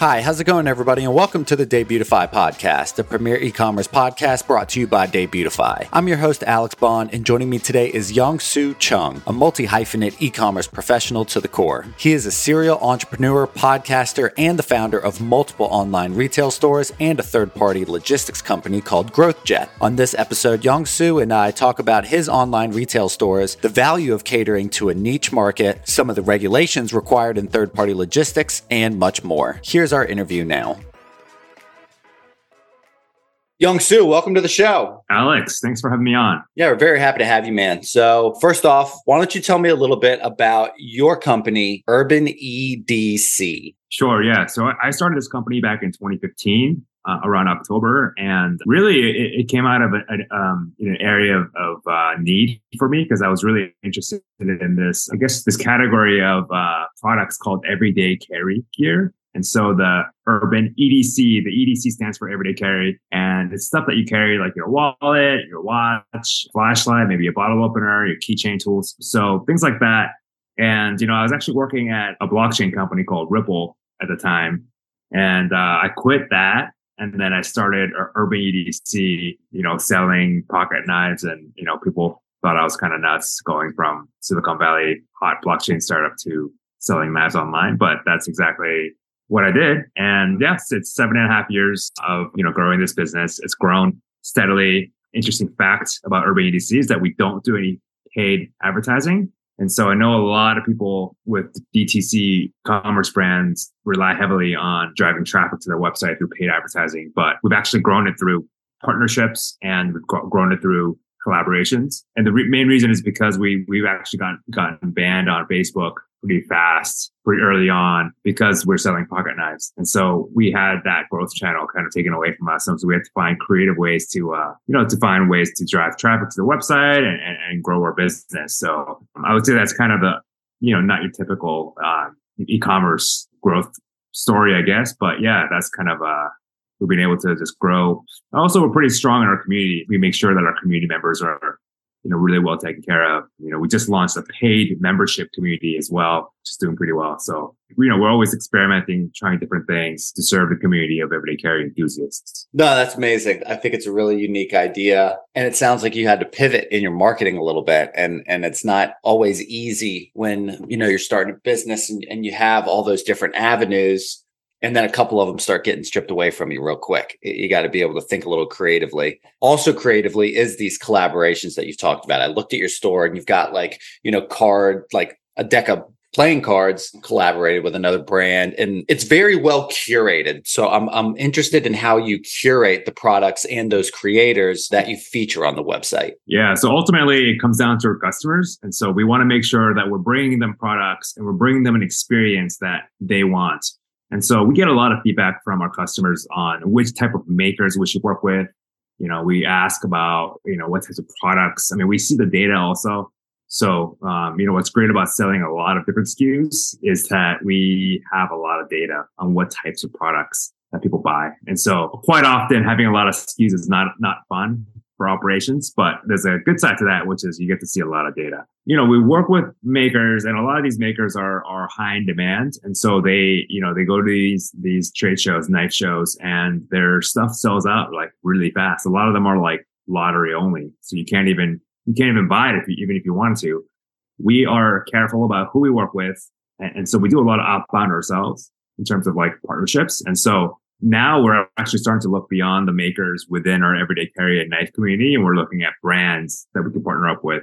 Hi, how's it going, everybody? And welcome to the Debutify podcast, the premier e commerce podcast brought to you by Debutify. I'm your host, Alex Bond, and joining me today is Yong Soo Chung, a multi hyphenate e commerce professional to the core. He is a serial entrepreneur, podcaster, and the founder of multiple online retail stores and a third party logistics company called GrowthJet. On this episode, Young Soo and I talk about his online retail stores, the value of catering to a niche market, some of the regulations required in third party logistics, and much more. Here's our interview now. Yong Soo, welcome to the show. Alex, thanks for having me on. Yeah, we're very happy to have you, man. So, first off, why don't you tell me a little bit about your company, Urban EDC? Sure, yeah. So, I started this company back in 2015. Uh, around October, and really it, it came out of an, um, an area of, of uh, need for me because I was really interested in this, I guess, this category of uh, products called everyday carry gear. And so the urban EDC, the EDC stands for everyday carry. And it's stuff that you carry like your wallet, your watch, flashlight, maybe a bottle opener, your keychain tools. So things like that. And, you know, I was actually working at a blockchain company called Ripple at the time. And uh, I quit that. And then I started Urban EDC, you know, selling pocket knives. And, you know, people thought I was kind of nuts going from Silicon Valley hot blockchain startup to selling knives online. But that's exactly what I did. And yes, it's seven and a half years of, you know, growing this business. It's grown steadily. Interesting fact about Urban EDC is that we don't do any paid advertising. And so I know a lot of people with DTC commerce brands rely heavily on driving traffic to their website through paid advertising, but we've actually grown it through partnerships and we've grown it through collaborations. And the re- main reason is because we, we've actually gotten, gotten banned on Facebook pretty fast, pretty early on because we're selling pocket knives. And so we had that growth channel kind of taken away from us. And so we had to find creative ways to, uh, you know, to find ways to drive traffic to the website and, and, and grow our business. So um, I would say that's kind of the, you know, not your typical, uh, e-commerce growth story, I guess. But yeah, that's kind of, uh, we've been able to just grow. Also, we're pretty strong in our community. We make sure that our community members are you know, really well taken care of. You know, we just launched a paid membership community as well, just doing pretty well. So, you know, we're always experimenting, trying different things to serve the community of everyday carry enthusiasts. No, that's amazing. I think it's a really unique idea. And it sounds like you had to pivot in your marketing a little bit. And and it's not always easy when, you know, you're starting a business and, and you have all those different avenues and then a couple of them start getting stripped away from you real quick. You got to be able to think a little creatively. Also, creatively is these collaborations that you've talked about. I looked at your store and you've got like, you know, card, like a deck of playing cards collaborated with another brand and it's very well curated. So I'm I'm interested in how you curate the products and those creators that you feature on the website. Yeah, so ultimately it comes down to our customers and so we want to make sure that we're bringing them products and we're bringing them an experience that they want. And so we get a lot of feedback from our customers on which type of makers we should work with. You know, we ask about, you know, what types of products. I mean, we see the data also. So, um, you know, what's great about selling a lot of different SKUs is that we have a lot of data on what types of products that people buy. And so quite often having a lot of SKUs is not, not fun for operations, but there's a good side to that, which is you get to see a lot of data. You know, we work with makers and a lot of these makers are, are high in demand. And so they, you know, they go to these, these trade shows, knife shows and their stuff sells out like really fast. A lot of them are like lottery only. So you can't even, you can't even buy it if you, even if you want to. We are careful about who we work with. And, and so we do a lot of outbound ourselves in terms of like partnerships. And so now we're actually starting to look beyond the makers within our everyday carry and knife community and we're looking at brands that we can partner up with.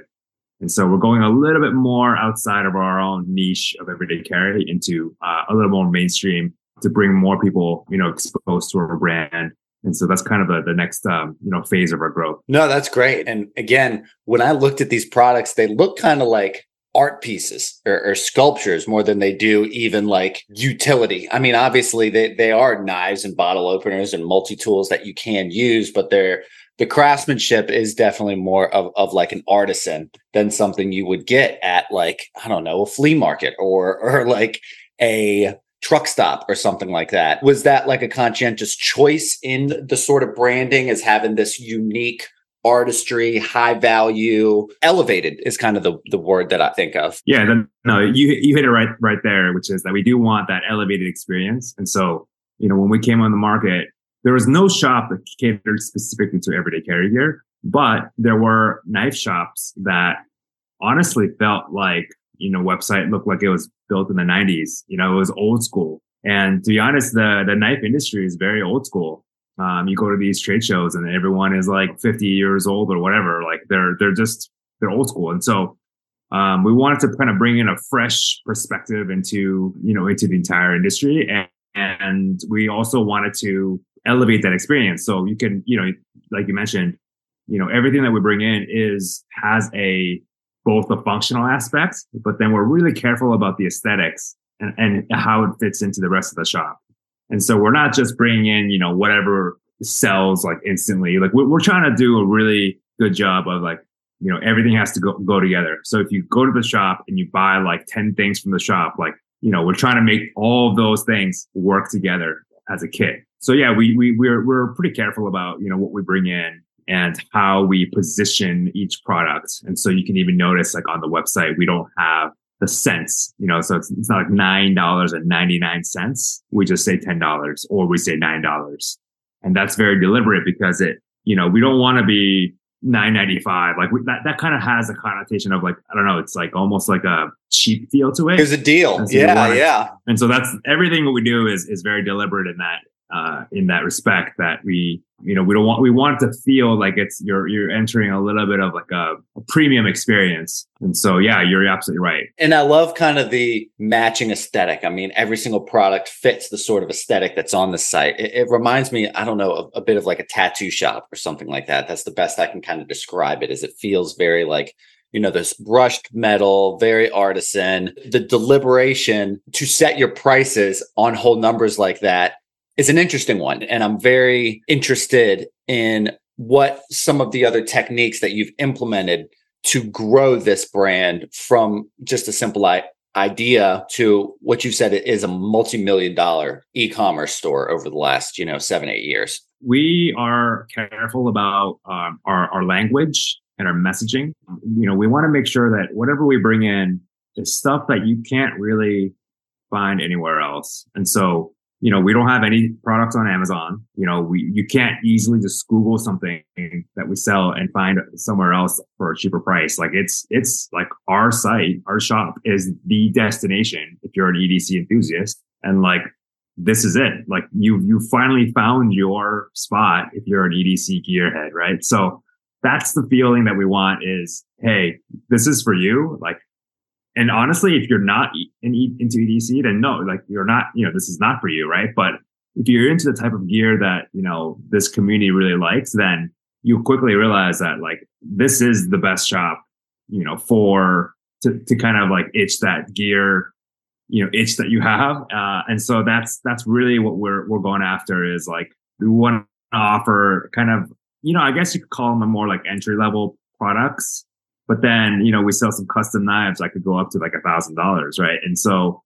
And so we're going a little bit more outside of our own niche of everyday carry into uh, a little more mainstream to bring more people, you know, exposed to our brand. And so that's kind of the, the next, um, you know, phase of our growth. No, that's great. And again, when I looked at these products, they look kind of like art pieces or, or, sculptures more than they do even like utility. I mean, obviously they, they are knives and bottle openers and multi-tools that you can use, but they're the craftsmanship is definitely more of, of like an artisan than something you would get at like, I don't know, a flea market or or like a truck stop or something like that. Was that like a conscientious choice in the sort of branding as having this unique artistry, high value, elevated is kind of the, the word that I think of. Yeah, no, you you hit it right right there, which is that we do want that elevated experience. And so you know, when we came on the market, there was no shop that catered specifically to everyday carry gear, but there were knife shops that honestly felt like, you know, website looked like it was built in the 90s. You know, it was old school. And to be honest, the, the knife industry is very old school. Um, you go to these trade shows and everyone is like 50 years old or whatever. Like they're, they're just, they're old school. And so, um, we wanted to kind of bring in a fresh perspective into, you know, into the entire industry. And, and we also wanted to elevate that experience. So you can, you know, like you mentioned, you know, everything that we bring in is, has a, both the functional aspects, but then we're really careful about the aesthetics and, and how it fits into the rest of the shop. And so we're not just bringing in, you know, whatever sells like instantly. Like we're, we're trying to do a really good job of like, you know, everything has to go, go together. So if you go to the shop and you buy like 10 things from the shop, like, you know, we're trying to make all of those things work together as a kit. So yeah, we, we, we're, we're pretty careful about, you know, what we bring in and how we position each product. And so you can even notice like on the website, we don't have the cents, you know, so it's, it's not like $9.99. We just say $10 or we say $9. And that's very deliberate because it, you know, we don't want to be 995 like we, that that kind of has a connotation of like i don't know it's like almost like a cheap feel to it there's a deal so yeah yeah and so that's everything that we do is is very deliberate in that uh, in that respect that we you know we don't want we want it to feel like it's you're you're entering a little bit of like a, a, premium experience. And so yeah you're absolutely right. And i love kind of the matching aesthetic. I mean every single product fits the sort of aesthetic that's on the site. It, it reminds me i don't know a, a bit of like a tattoo shop or something like that. That's the best i can kind of describe it is it feels very like you know, this brushed metal, very artisan, the deliberation to set your prices on whole numbers like that is an interesting one. And I'm very interested in what some of the other techniques that you've implemented to grow this brand from just a simple idea to what you said it is a multi-million dollar e-commerce store over the last you know seven eight years we are careful about um, our, our language and our messaging you know we want to make sure that whatever we bring in is stuff that you can't really find anywhere else and so you know, we don't have any products on Amazon. You know, we, you can't easily just Google something that we sell and find somewhere else for a cheaper price. Like it's, it's like our site, our shop is the destination if you're an EDC enthusiast. And like, this is it. Like you, you finally found your spot if you're an EDC gearhead, right? So that's the feeling that we want is, Hey, this is for you. Like and honestly, if you're not in, into EDC, then no, like you're not, you know, this is not for you, right? But if you're into the type of gear that, you know, this community really likes, then you quickly realize that like this is the best shop, you know, for to, to kind of like itch that gear, you know, itch that you have. Uh, and so that's, that's really what we're, we're going after is like, we want to offer kind of, you know, I guess you could call them a more like entry level products but then, you know, we sell some custom knives that could go up to like a thousand dollars, right? And so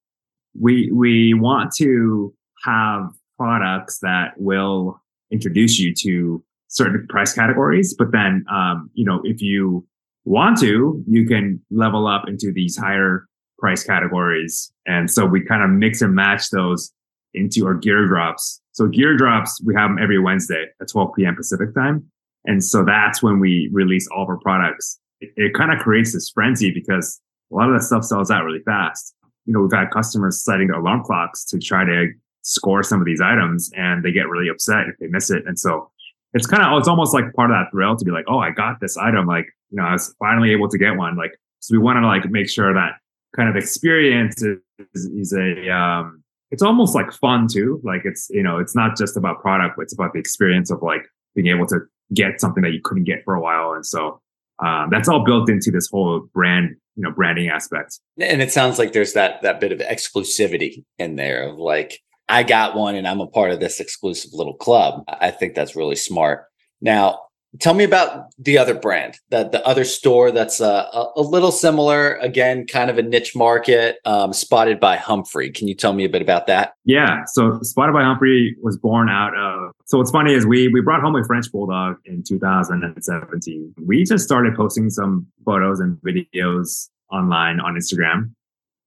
we we want to have products that will introduce you to certain price categories. But then, um, you know, if you want to, you can level up into these higher price categories. And so we kind of mix and match those into our gear drops. So gear drops, we have them every Wednesday at 12 p.m. Pacific time. And so that's when we release all of our products it, it kind of creates this frenzy because a lot of that stuff sells out really fast. You know, we've had customers setting their alarm clocks to try to score some of these items and they get really upset if they miss it. And so it's kind of, it's almost like part of that thrill to be like, oh, I got this item. Like, you know, I was finally able to get one. Like, so we want to like make sure that kind of experience is, is a, um, it's almost like fun too. Like it's, you know, it's not just about product, but it's about the experience of like being able to get something that you couldn't get for a while. And so um, that's all built into this whole brand you know branding aspect. And it sounds like there's that that bit of exclusivity in there of like i got one and i'm a part of this exclusive little club. I think that's really smart. Now Tell me about the other brand, that the other store that's uh, a, a, little similar, again, kind of a niche market, um, Spotted by Humphrey. Can you tell me a bit about that? Yeah, so Spotted by Humphrey was born out of. So what's funny is we we brought home a French bulldog in 2017. We just started posting some photos and videos online on Instagram,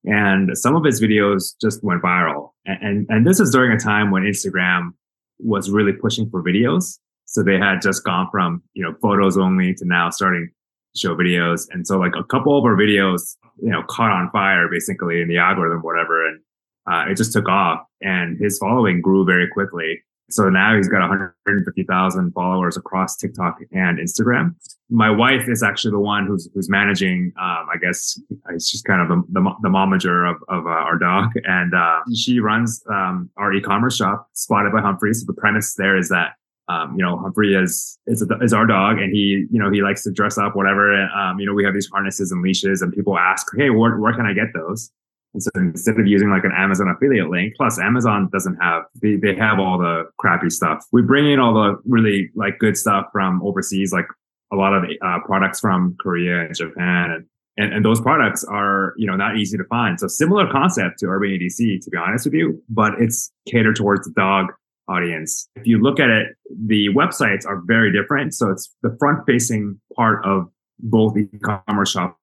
And some of his videos just went viral. And, and, and this is during a time when Instagram was really pushing for videos. So they had just gone from, you know, photos only to now starting to show videos. And so like a couple of our videos, you know, caught on fire basically in the algorithm, whatever. And uh, it just took off and his following grew very quickly. So now he's got 150,000 followers across TikTok and Instagram. My wife is actually the one who's who's managing. Um, I guess it's just kind of the the, the momager of, of uh, our dog, and uh, she runs um, our e-commerce shop, Spotted by Humphrey. So the premise there is that um, you know Humphrey is is is our dog, and he you know he likes to dress up, whatever. And, um, you know we have these harnesses and leashes, and people ask, hey, where where can I get those? And so instead of using like an Amazon affiliate link, plus Amazon doesn't have, they, they have all the crappy stuff. We bring in all the really like good stuff from overseas, like a lot of uh, products from Korea and Japan. And, and, and those products are, you know, not easy to find. So similar concept to Urban EDC, to be honest with you, but it's catered towards the dog audience. If you look at it, the websites are very different. So it's the front facing part of both e-commerce shops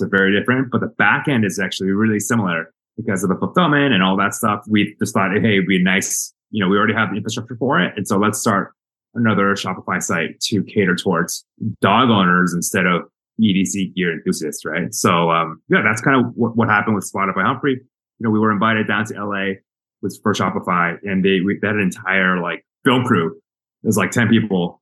are very different, but the back end is actually really similar because of the fulfillment and all that stuff. We just thought, hey, it'd be nice. You know, we already have the infrastructure for it. And so let's start another Shopify site to cater towards dog owners instead of EDC gear enthusiasts, right? So, um, yeah, that's kind of what, what happened with Spotted by Humphrey. You know, we were invited down to LA with for Shopify and they, we, they had an entire like film crew. It was like 10 people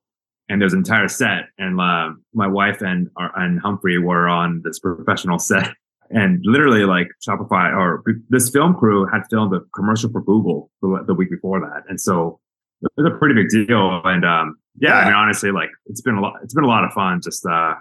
and there's an entire set. And uh, my wife and and Humphrey were on this professional set, and literally like Shopify or this film crew had filmed a commercial for Google the, the week before that, and so it was a pretty big deal. And um, yeah, yeah, I mean honestly, like it's been a lot. It's been a lot of fun just uh,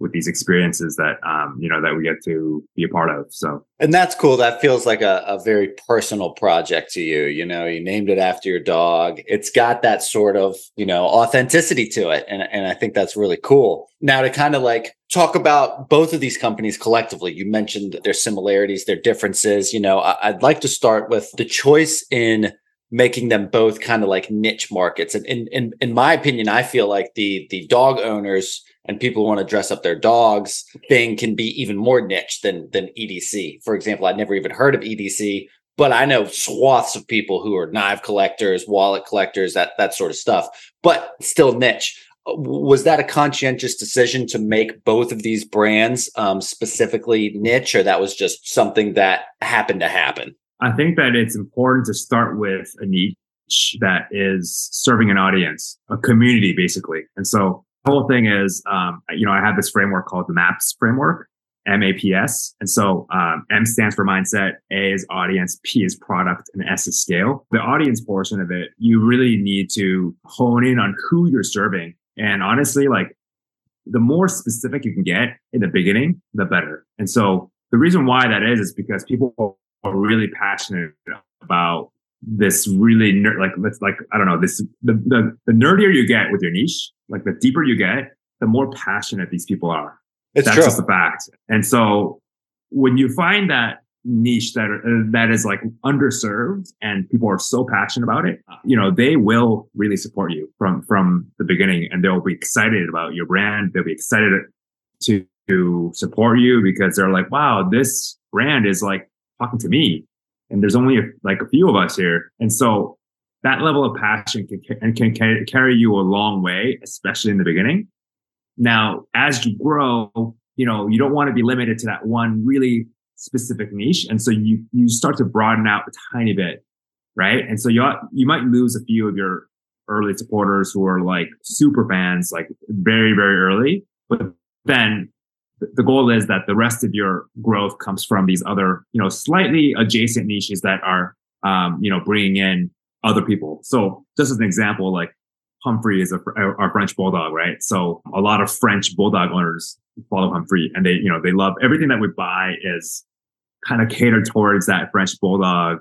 with these experiences that um, you know that we get to be a part of. So and that's cool. That feels like a, a very personal project to you. You know, you named it after your dog. It's got that sort of you know authenticity to it, and and I think that's really cool. Now to kind of like talk about both of these companies collectively. You mentioned their similarities, their differences. You know, I, I'd like to start with the choice in making them both kind of like niche markets. And in, in, in my opinion, I feel like the, the dog owners and people who want to dress up their dogs thing can be even more niche than, than EDC. For example, I'd never even heard of EDC, but I know swaths of people who are knife collectors, wallet collectors, that, that sort of stuff, but still niche. Was that a conscientious decision to make both of these brands um, specifically niche, or that was just something that happened to happen? I think that it's important to start with a niche that is serving an audience, a community, basically. And so the whole thing is, um, you know, I have this framework called the MAPS framework, MAPS. And so um, M stands for mindset, A is audience, P is product, and S is scale. The audience portion of it, you really need to hone in on who you're serving. And honestly, like the more specific you can get in the beginning, the better. And so the reason why that is, is because people really passionate about this really ner- like let's like I don't know this the, the the nerdier you get with your niche, like the deeper you get, the more passionate these people are. It's That's true. just a fact. And so when you find that niche that uh, that is like underserved and people are so passionate about it, you know, they will really support you from from the beginning, and they'll be excited about your brand. They'll be excited to to support you because they're like, wow, this brand is like talking to me. And there's only like a few of us here. And so that level of passion can, and can carry you a long way, especially in the beginning. Now, as you grow, you know, you don't want to be limited to that one really specific niche. And so you, you start to broaden out a tiny bit. Right. And so you, you might lose a few of your early supporters who are like super fans, like very, very early, but then the goal is that the rest of your growth comes from these other, you know, slightly adjacent niches that are, um, you know, bringing in other people. So just as an example, like Humphrey is a, our French bulldog, right? So a lot of French bulldog owners follow Humphrey and they, you know, they love everything that we buy is kind of catered towards that French bulldog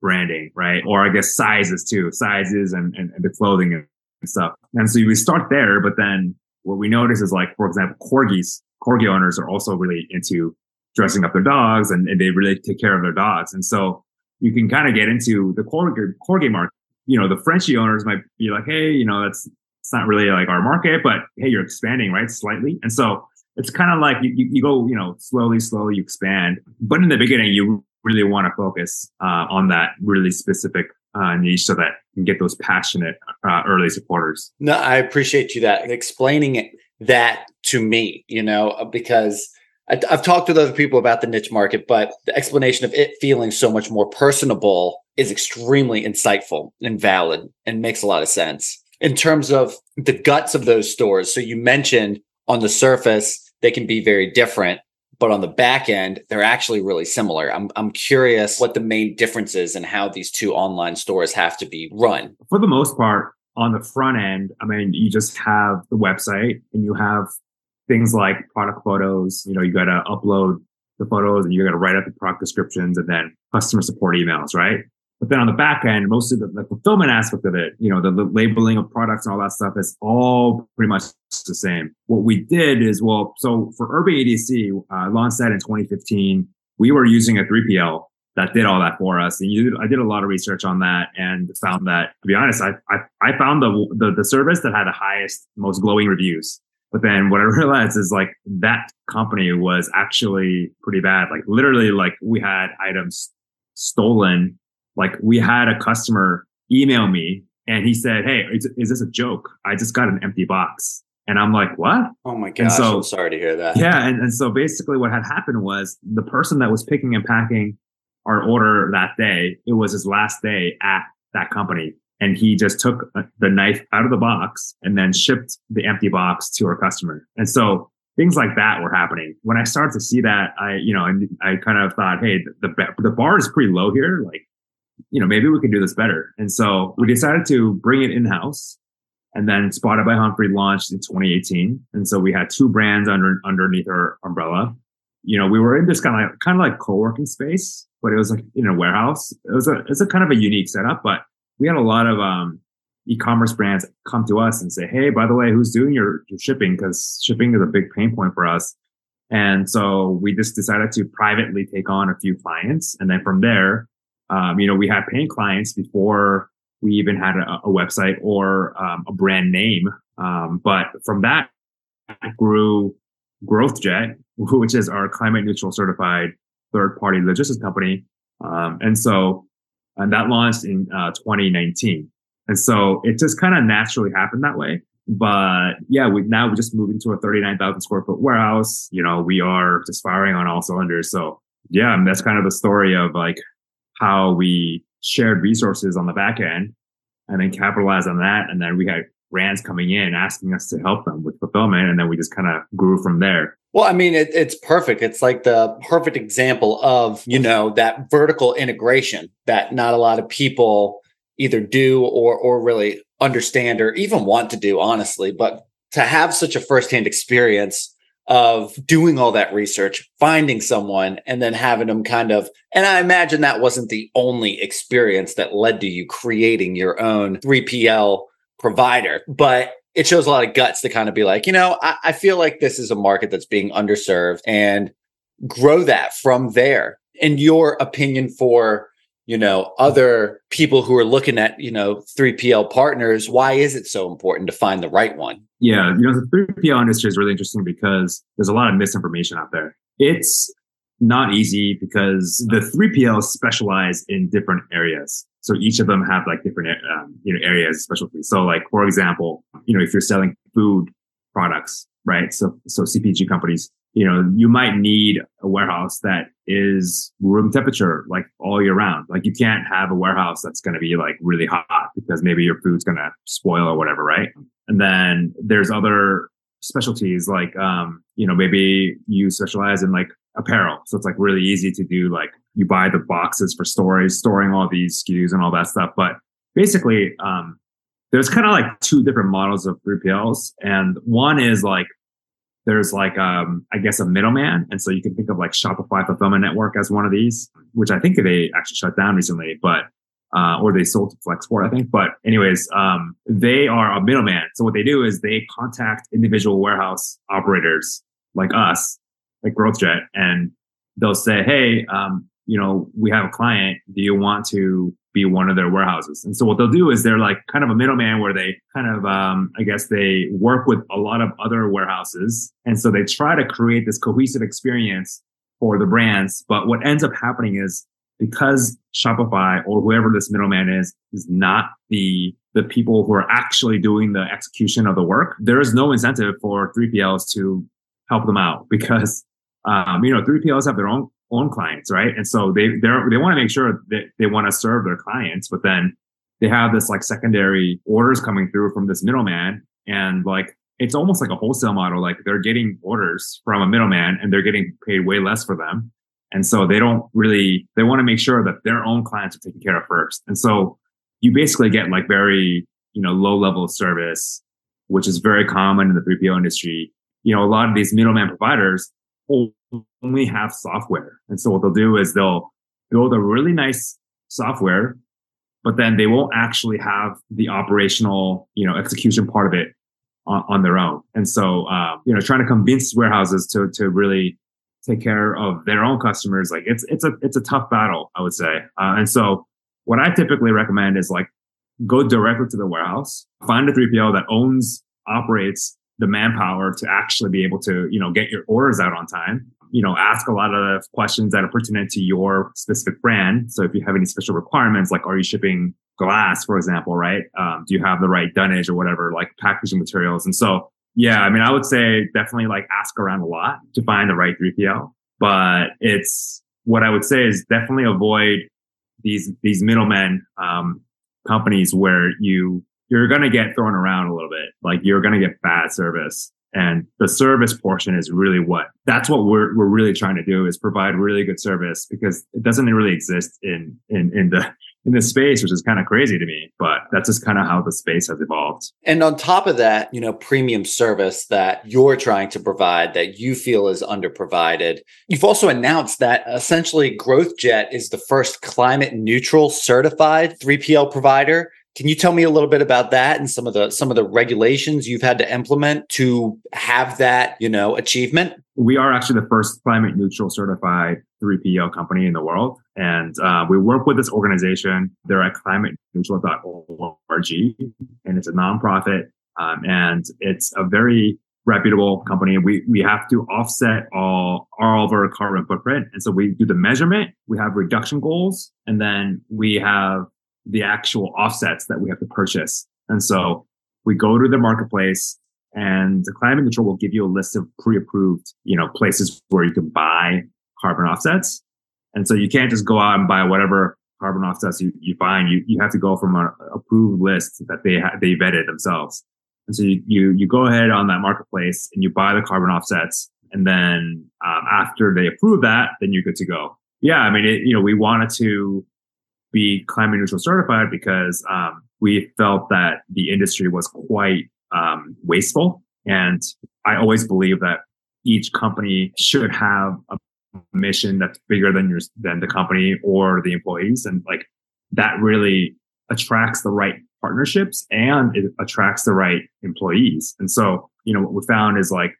branding, right? Or I guess sizes too, sizes and, and, and the clothing and stuff. And so we start there, but then what we notice is like, for example, corgis corgi owners are also really into dressing up their dogs and, and they really take care of their dogs. And so you can kind of get into the corgi, corgi market. You know, the Frenchie owners might be like, hey, you know, that's it's not really like our market, but hey, you're expanding, right? Slightly. And so it's kind of like you, you go, you know, slowly, slowly you expand. But in the beginning, you really want to focus uh, on that really specific uh, niche so that you can get those passionate uh, early supporters. No, I appreciate you that explaining it, that to me, you know, uh, because I, I've talked with other people about the niche market, but the explanation of it feeling so much more personable is extremely insightful and valid and makes a lot of sense in terms of the guts of those stores. So you mentioned on the surface, they can be very different, but on the back end, they're actually really similar. I'm, I'm curious what the main difference is and how these two online stores have to be run. For the most part, on the front end, I mean, you just have the website and you have things like product photos. You know, you got to upload the photos and you got to write up the product descriptions and then customer support emails, right? But then on the back end, most of the, the fulfillment aspect of it, you know, the, the, labeling of products and all that stuff is all pretty much the same. What we did is, well, so for Urban EDC, uh, launched that in 2015. We were using a 3PL that did all that for us. And you, I did a lot of research on that and found that, to be honest, I, I, I found the, the, the service that had the highest, most glowing reviews. But then what I realized is like that company was actually pretty bad. Like literally, like we had items stolen like we had a customer email me and he said, Hey, is, is this a joke? I just got an empty box. And I'm like, what? Oh my gosh. So, I'm sorry to hear that. Yeah. And, and so basically what had happened was the person that was picking and packing our order that day, it was his last day at that company. And he just took uh, the knife out of the box and then shipped the empty box to our customer. And so things like that were happening. When I started to see that, I, you know, and I kind of thought, Hey, the, the bar is pretty low here. Like you know, maybe we can do this better. And so we decided to bring it in house. And then Spotted by Humphrey launched in 2018. And so we had two brands under underneath our umbrella. You know, we were in this kind of kind of like co-working space, but it was like in a warehouse. It was a it's a kind of a unique setup, but we had a lot of um, e-commerce brands come to us and say, "Hey, by the way, who's doing your, your shipping? Because shipping is a big pain point for us." And so we just decided to privately take on a few clients, and then from there, um, you know, we had paying clients before we even had a, a website or um, a brand name. Um, but from that grew GrowthJet, which is our climate neutral certified third party logistics company. Um, and so, and that launched in uh, 2019. And so it just kind of naturally happened that way. But yeah, we now we just moved into a 39,000 square foot warehouse. You know, we are just firing on all cylinders. So yeah, that's kind of the story of like how we shared resources on the back end and then capitalize on that. And then we had brands coming in asking us to help them with fulfillment. And then we just kind of grew from there. Well, I mean, it, it's perfect. It's like the perfect example of, you know, that vertical integration that not a lot of people either do or, or really understand or even want to do, honestly. But to have such a firsthand experience of doing all that research, finding someone, and then having them kind of. And I imagine that wasn't the only experience that led to you creating your own 3PL provider, but it shows a lot of guts to kind of be like, you know, I, I feel like this is a market that's being underserved and grow that from there. In your opinion, for you know other people who are looking at you know 3pl partners why is it so important to find the right one? Yeah you know the 3pl industry is really interesting because there's a lot of misinformation out there. It's not easy because the 3pls specialize in different areas so each of them have like different um, you know areas specialties so like for example you know if you're selling food products right so so cpg companies you know, you might need a warehouse that is room temperature like all year round. Like you can't have a warehouse that's going to be like really hot because maybe your food's going to spoil or whatever, right? And then there's other specialties like, um, you know, maybe you specialize in like apparel. So it's like really easy to do like you buy the boxes for storage, storing all these SKUs and all that stuff. But basically, um, there's kind of like two different models of 3PLs. And one is like there's like, um, I guess a middleman. And so you can think of like Shopify Fulfillment Network as one of these, which I think they actually shut down recently, but, uh, or they sold to Flexport, I think. But anyways, um, they are a middleman. So what they do is they contact individual warehouse operators like us, like GrowthJet, and they'll say, Hey, um, you know, we have a client. Do you want to be one of their warehouses. And so what they'll do is they're like kind of a middleman where they kind of, um, I guess they work with a lot of other warehouses. And so they try to create this cohesive experience for the brands. But what ends up happening is because Shopify or whoever this middleman is, is not the, the people who are actually doing the execution of the work, there is no incentive for 3PLs to help them out because, um, you know, 3PLs have their own own clients, right? And so they they they want to make sure that they want to serve their clients, but then they have this like secondary orders coming through from this middleman, and like it's almost like a wholesale model. Like they're getting orders from a middleman, and they're getting paid way less for them, and so they don't really they want to make sure that their own clients are taken care of first, and so you basically get like very you know low level service, which is very common in the 3PL industry. You know, a lot of these middleman providers only have software. And so what they'll do is they'll build a really nice software, but then they won't actually have the operational, you know, execution part of it on, on their own. And so, uh, you know, trying to convince warehouses to, to really take care of their own customers, like it's, it's a, it's a tough battle, I would say. Uh, and so what I typically recommend is like go directly to the warehouse, find a 3PL that owns, operates the manpower to actually be able to, you know, get your orders out on time. You know, ask a lot of questions that are pertinent to your specific brand. So if you have any special requirements, like are you shipping glass, for example, right? Um, do you have the right dunnage or whatever, like packaging materials? And so, yeah, I mean, I would say definitely like ask around a lot to find the right 3PL. But it's what I would say is definitely avoid these these middlemen um, companies where you you're going to get thrown around a little bit. Like you're going to get bad service. And the service portion is really what that's what we're we're really trying to do is provide really good service because it doesn't really exist in in in the in this space, which is kind of crazy to me. But that's just kind of how the space has evolved. And on top of that, you know, premium service that you're trying to provide that you feel is underprovided. You've also announced that essentially GrowthJet is the first climate neutral certified 3PL provider. Can you tell me a little bit about that and some of the some of the regulations you've had to implement to have that, you know, achievement? We are actually the first climate neutral certified 3PL company in the world. And uh, we work with this organization. They're at climateneutral.org and it's a nonprofit. Um, and it's a very reputable company. We we have to offset all all of our carbon footprint, and so we do the measurement. We have reduction goals, and then we have the actual offsets that we have to purchase. And so we go to the marketplace and the climate neutral will give you a list of pre-approved, you know, places where you can buy carbon offsets. And so you can't just go out and buy whatever carbon offsets you, you find. You, you have to go from an approved list that they ha- they vetted themselves. And so you, you, you go ahead on that marketplace and you buy the carbon offsets. And then um, after they approve that, then you're good to go. Yeah. I mean, it, you know, we wanted to be climate neutral certified because um, we felt that the industry was quite um, wasteful. And I always believe that each company should have a mission that's bigger than your than the company or the employees, and like that really attracts the right partnerships and it attracts the right employees. And so, you know, what we found is like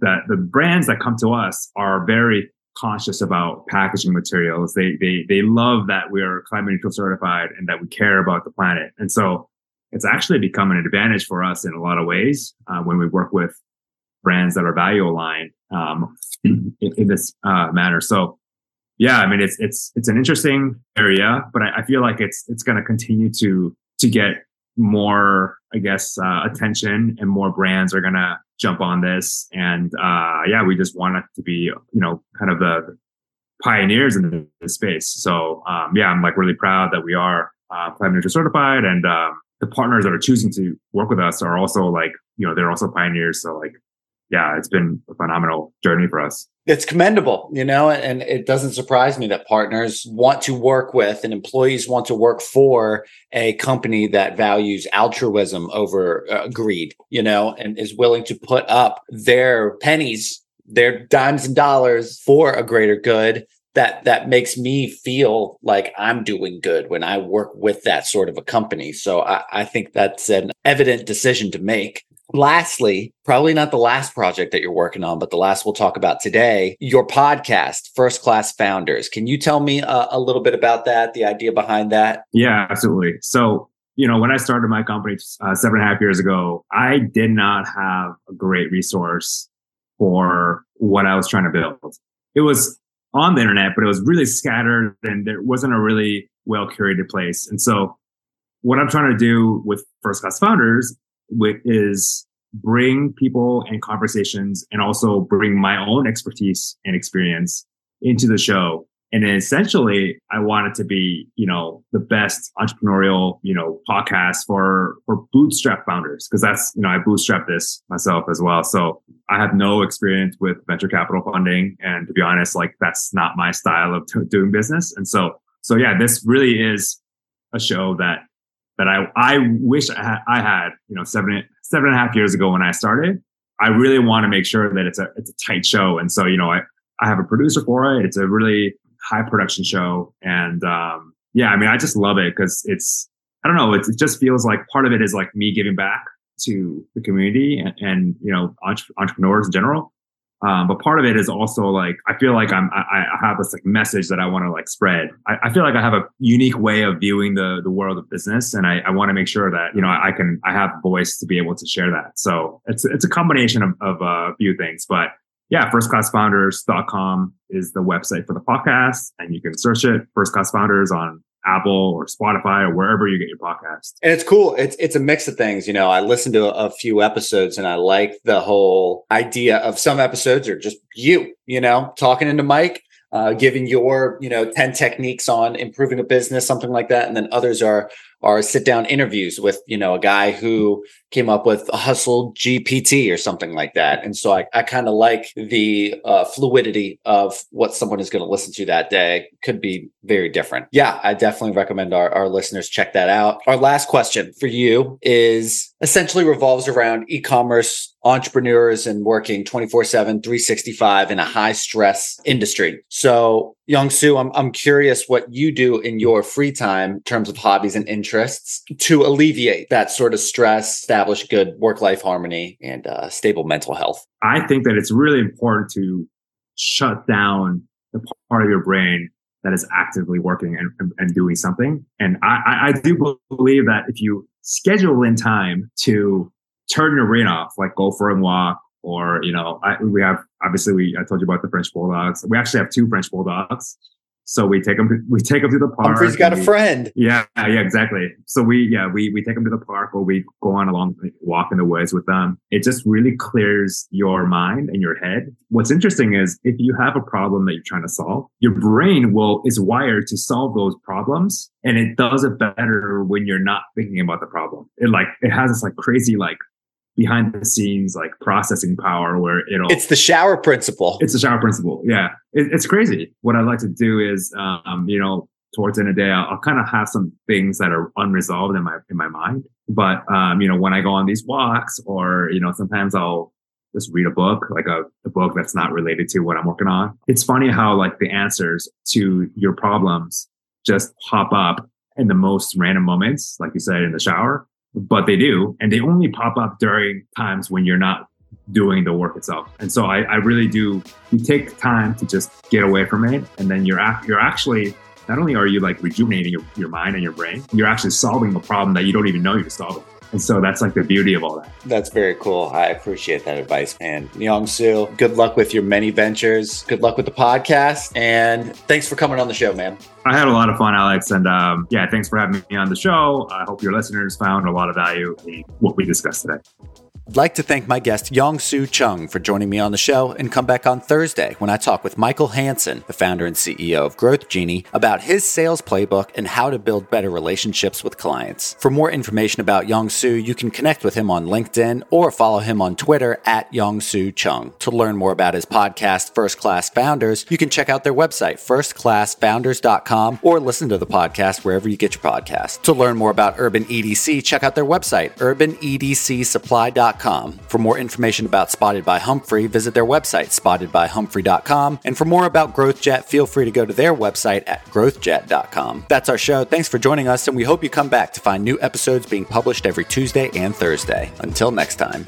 that the brands that come to us are very conscious about packaging materials. They they they love that we are climate neutral certified and that we care about the planet. And so it's actually become an advantage for us in a lot of ways uh, when we work with brands that are value aligned um, in, in, this uh, manner. So yeah, I mean it's it's it's an interesting area, but I, I feel like it's it's going to continue to to get more, I guess, uh, attention and more brands are going to jump on this. And, uh, yeah, we just want it to be, you know, kind of the pioneers in the space. So, um, yeah, I'm like really proud that we are, uh, climate neutral certified and, um, the partners that are choosing to work with us are also like, you know, they're also pioneers. So like, yeah, it's been a phenomenal journey for us it's commendable, you know, and it doesn't surprise me that partners want to work with and employees want to work for a company that values altruism over uh, greed, you know, and is willing to put up their pennies, their dimes and dollars for a greater good. That that makes me feel like I'm doing good when I work with that sort of a company. So I, I think that's an evident decision to make. Lastly, probably not the last project that you're working on, but the last we'll talk about today, your podcast, First Class Founders. Can you tell me uh, a little bit about that, the idea behind that? Yeah, absolutely. So, you know, when I started my company uh, seven and a half years ago, I did not have a great resource for what I was trying to build. It was on the internet, but it was really scattered and there wasn't a really well curated place. And so what I'm trying to do with first class founders with, is bring people and conversations and also bring my own expertise and experience into the show and then essentially, I want it to be, you know, the best entrepreneurial, you know, podcast for, for bootstrap founders. Cause that's, you know, I bootstrap this myself as well. So I have no experience with venture capital funding. And to be honest, like that's not my style of t- doing business. And so, so yeah, this really is a show that, that I, I wish I had, you know, seven, seven and a half years ago when I started. I really want to make sure that it's a, it's a tight show. And so, you know, I, I have a producer for it. It's a really high production show. And um, yeah, I mean, I just love it because it's, I don't know, it, it, just feels like part of it is like me giving back to the community and, and you know, entre- entrepreneurs in general. Um, but part of it is also like I feel like I'm I, I have this like message that I want to like spread. I, I, feel like I have a unique way of viewing the the world of business, and I, I want to make sure that you know I, can I have voice to be able to share that. So it's it's a combination of, of a few things, but yeah, firstclassfounders.com is the website for the podcast, and you can search it First Class Founders on Apple or Spotify or wherever you get your podcast. And it's cool. It's it's a mix of things. You know, I listened to a, a few episodes and I like the whole idea of some episodes are just you, you know, talking into mic, uh, giving your, you know, 10 techniques on improving a business, something like that. And then others are are sit down interviews with you know a guy who came up with a HustleGPT or something like that. And so i, I kind of like the uh, fluidity of what someone is going to listen to that day. Could be very different. Yeah i definitely recommend our, our listeners check that out. Our last question for you is essentially revolves around e-commerce entrepreneurs and working 24 7 365 in a high stress industry so Yong I'm, I'm curious what you do in your free time in terms of hobbies and interests to alleviate that sort of stress, establish good work life harmony, and uh, stable mental health. I think that it's really important to shut down the part of your brain that is actively working and, and, doing something. And I, I do believe that if you schedule in time to turn your brain off, like go for a walk, or you know, I, we have obviously we I told you about the French bulldogs. We actually have two French bulldogs. So we take them, we take them to the park. Humphrey's got a we, friend. Yeah, yeah, exactly. So we, yeah, we, we take them to the park or we go on a long walk in the woods with them. It just really clears your mind and your head. What's interesting is if you have a problem that you're trying to solve, your brain will, is wired to solve those problems and it does it better when you're not thinking about the problem. It like, it has this like crazy like behind the scenes like processing power where it'll it's the shower principle. It's the shower principle yeah. It, it's crazy. What i like to do is um you know towards the end of the day i'll, I'll kind of have some things that are unresolved in my in my mind. But um you know when i go on these walks or you know sometimes i'll just read a book like a, a book that's not related to what i'm working on. It's funny how like the answers to your problems just pop up in the most random moments like you said in the shower but they do. And they only pop up during times when you're not doing the work itself. And so I, I really do, you take time to just get away from it. And then you're, you're actually, not only are you like rejuvenating your, your mind and your brain, you're actually solving a problem that you don't even know you're solving. And so that's like the beauty of all that. That's very cool. I appreciate that advice, man. Yong Soo, good luck with your many ventures. Good luck with the podcast. And thanks for coming on the show, man. I had a lot of fun, Alex. And um, yeah, thanks for having me on the show. I hope your listeners found a lot of value in what we discussed today. I'd like to thank my guest Yong Soo Chung for joining me on the show and come back on Thursday when I talk with Michael Hansen, the founder and CEO of Growth Genie, about his sales playbook and how to build better relationships with clients. For more information about Yong Soo, you can connect with him on LinkedIn or follow him on Twitter at Yong Soo Chung. To learn more about his podcast, First Class Founders, you can check out their website, firstclassfounders.com, or listen to the podcast wherever you get your podcasts. To learn more about Urban EDC, check out their website, urbanedcsupply.com spotted.com. For more information about Spotted by Humphrey, visit their website, spottedbyhumphrey.com. And for more about GrowthJet, feel free to go to their website at growthjet.com. That's our show. Thanks for joining us, and we hope you come back to find new episodes being published every Tuesday and Thursday. Until next time.